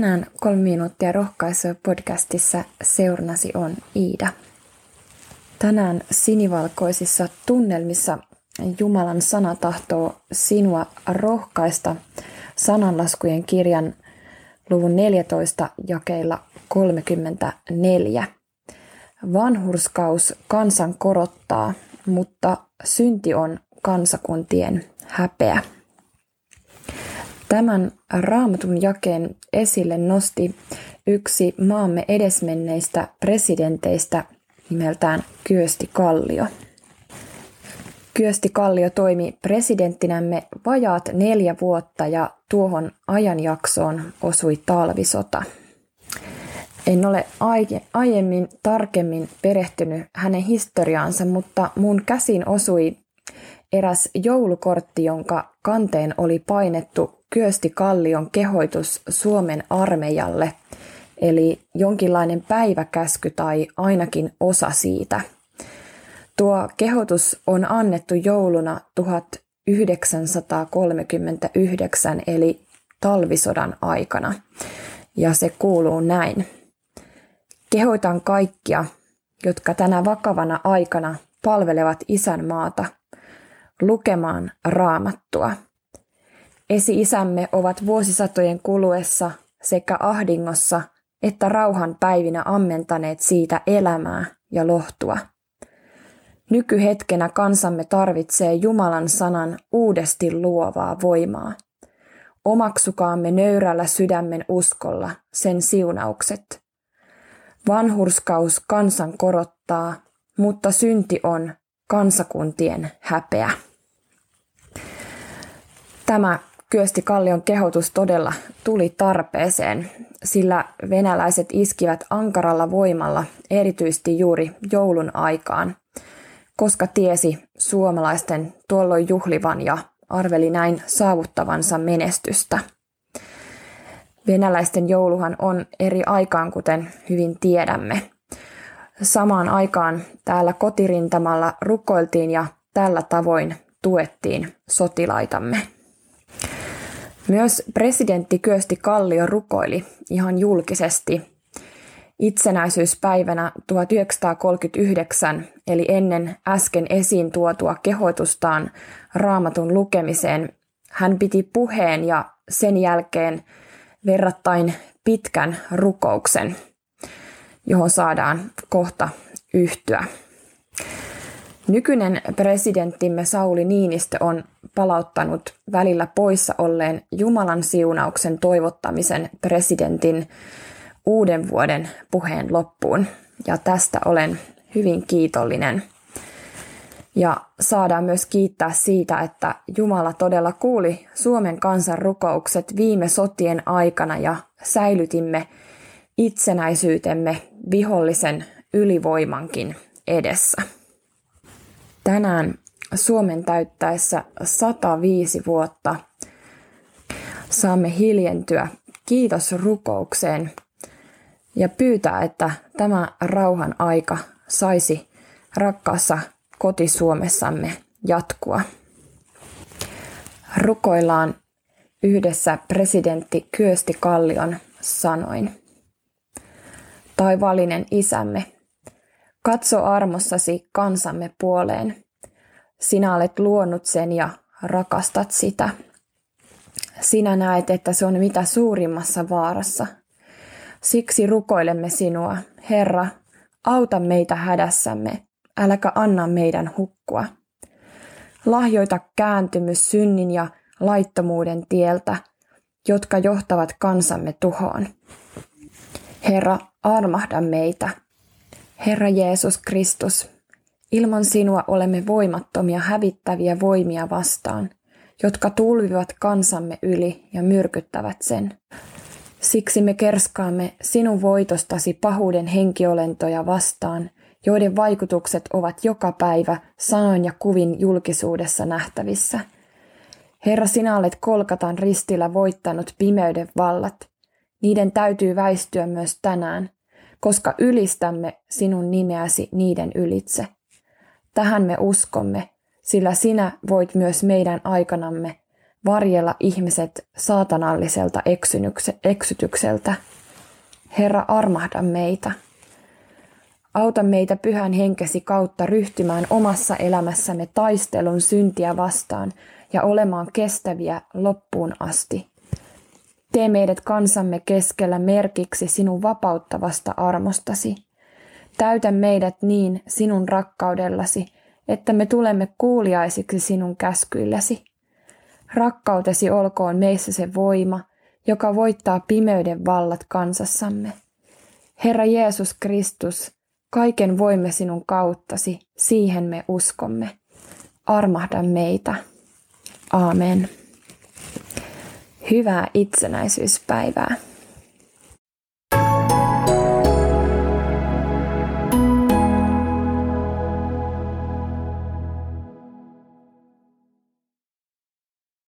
Tänään kolme minuuttia rohkaisua podcastissa seurnasi on Iida. Tänään sinivalkoisissa tunnelmissa Jumalan sana tahtoo sinua rohkaista sananlaskujen kirjan luvun 14 jakeilla 34. Vanhurskaus kansan korottaa, mutta synti on kansakuntien häpeä. Tämän raamatun jakeen esille nosti yksi maamme edesmenneistä presidenteistä nimeltään Kyösti Kallio. Kyösti Kallio toimi presidenttinämme vajaat neljä vuotta ja tuohon ajanjaksoon osui talvisota. En ole aiemmin tarkemmin perehtynyt hänen historiaansa, mutta mun käsin osui eräs joulukortti, jonka kanteen oli painettu Kyösti Kallion kehoitus Suomen armeijalle, eli jonkinlainen päiväkäsky tai ainakin osa siitä. Tuo kehotus on annettu jouluna 1939 eli talvisodan aikana, ja se kuuluu näin. Kehoitan kaikkia, jotka tänä vakavana aikana palvelevat isänmaata, lukemaan raamattua. Esi-isämme ovat vuosisatojen kuluessa sekä ahdingossa että rauhan päivinä ammentaneet siitä elämää ja lohtua. Nykyhetkenä kansamme tarvitsee Jumalan sanan uudesti luovaa voimaa. Omaksukaamme nöyrällä sydämen uskolla sen siunaukset. Vanhurskaus kansan korottaa, mutta synti on kansakuntien häpeä. Tämä Kyösti Kallion kehotus todella tuli tarpeeseen, sillä venäläiset iskivät ankaralla voimalla erityisesti juuri joulun aikaan, koska tiesi suomalaisten tuolloin juhlivan ja arveli näin saavuttavansa menestystä. Venäläisten jouluhan on eri aikaan, kuten hyvin tiedämme. Samaan aikaan täällä kotirintamalla rukoiltiin ja tällä tavoin tuettiin sotilaitamme. Myös presidentti Kyösti Kallio rukoili ihan julkisesti itsenäisyyspäivänä 1939, eli ennen äsken esiin tuotua kehotustaan raamatun lukemiseen. Hän piti puheen ja sen jälkeen verrattain pitkän rukouksen, johon saadaan kohta yhtyä. Nykyinen presidenttimme Sauli Niinistö on palauttanut välillä poissa olleen Jumalan siunauksen toivottamisen presidentin uuden vuoden puheen loppuun. Ja tästä olen hyvin kiitollinen. Ja saadaan myös kiittää siitä, että Jumala todella kuuli Suomen kansan rukoukset viime sotien aikana ja säilytimme itsenäisyytemme vihollisen ylivoimankin edessä. Tänään Suomen täyttäessä 105 vuotta saamme hiljentyä kiitos rukoukseen ja pyytää, että tämä rauhan aika saisi rakkaassa kotisuomessamme jatkua. Rukoillaan yhdessä presidentti Kyösti Kallion sanoin. Taivallinen isämme, Katso armossasi kansamme puoleen. Sinä olet luonut sen ja rakastat sitä. Sinä näet, että se on mitä suurimmassa vaarassa. Siksi rukoilemme sinua, Herra, auta meitä hädässämme, äläkä anna meidän hukkua. Lahjoita kääntymys synnin ja laittomuuden tieltä, jotka johtavat kansamme tuhoon. Herra, armahda meitä Herra Jeesus Kristus, ilman sinua olemme voimattomia hävittäviä voimia vastaan, jotka tulvivat kansamme yli ja myrkyttävät sen. Siksi me kerskaamme sinun voitostasi pahuuden henkiolentoja vastaan, joiden vaikutukset ovat joka päivä sanoin ja kuvin julkisuudessa nähtävissä. Herra, sinä olet kolkatan ristillä voittanut pimeyden vallat. Niiden täytyy väistyä myös tänään – koska ylistämme sinun nimeäsi niiden ylitse. Tähän me uskomme, sillä sinä voit myös meidän aikanamme varjella ihmiset saatanalliselta eksytykseltä. Herra, armahda meitä. Auta meitä pyhän henkesi kautta ryhtymään omassa elämässämme taistelun syntiä vastaan ja olemaan kestäviä loppuun asti. Tee meidät kansamme keskellä merkiksi sinun vapauttavasta armostasi. Täytä meidät niin sinun rakkaudellasi, että me tulemme kuuliaisiksi sinun käskyillesi. Rakkautesi olkoon meissä se voima, joka voittaa pimeyden vallat kansassamme. Herra Jeesus Kristus, kaiken voimme sinun kauttasi, siihen me uskomme. Armahda meitä. Aamen. Hyvää itsenäisyyspäivää.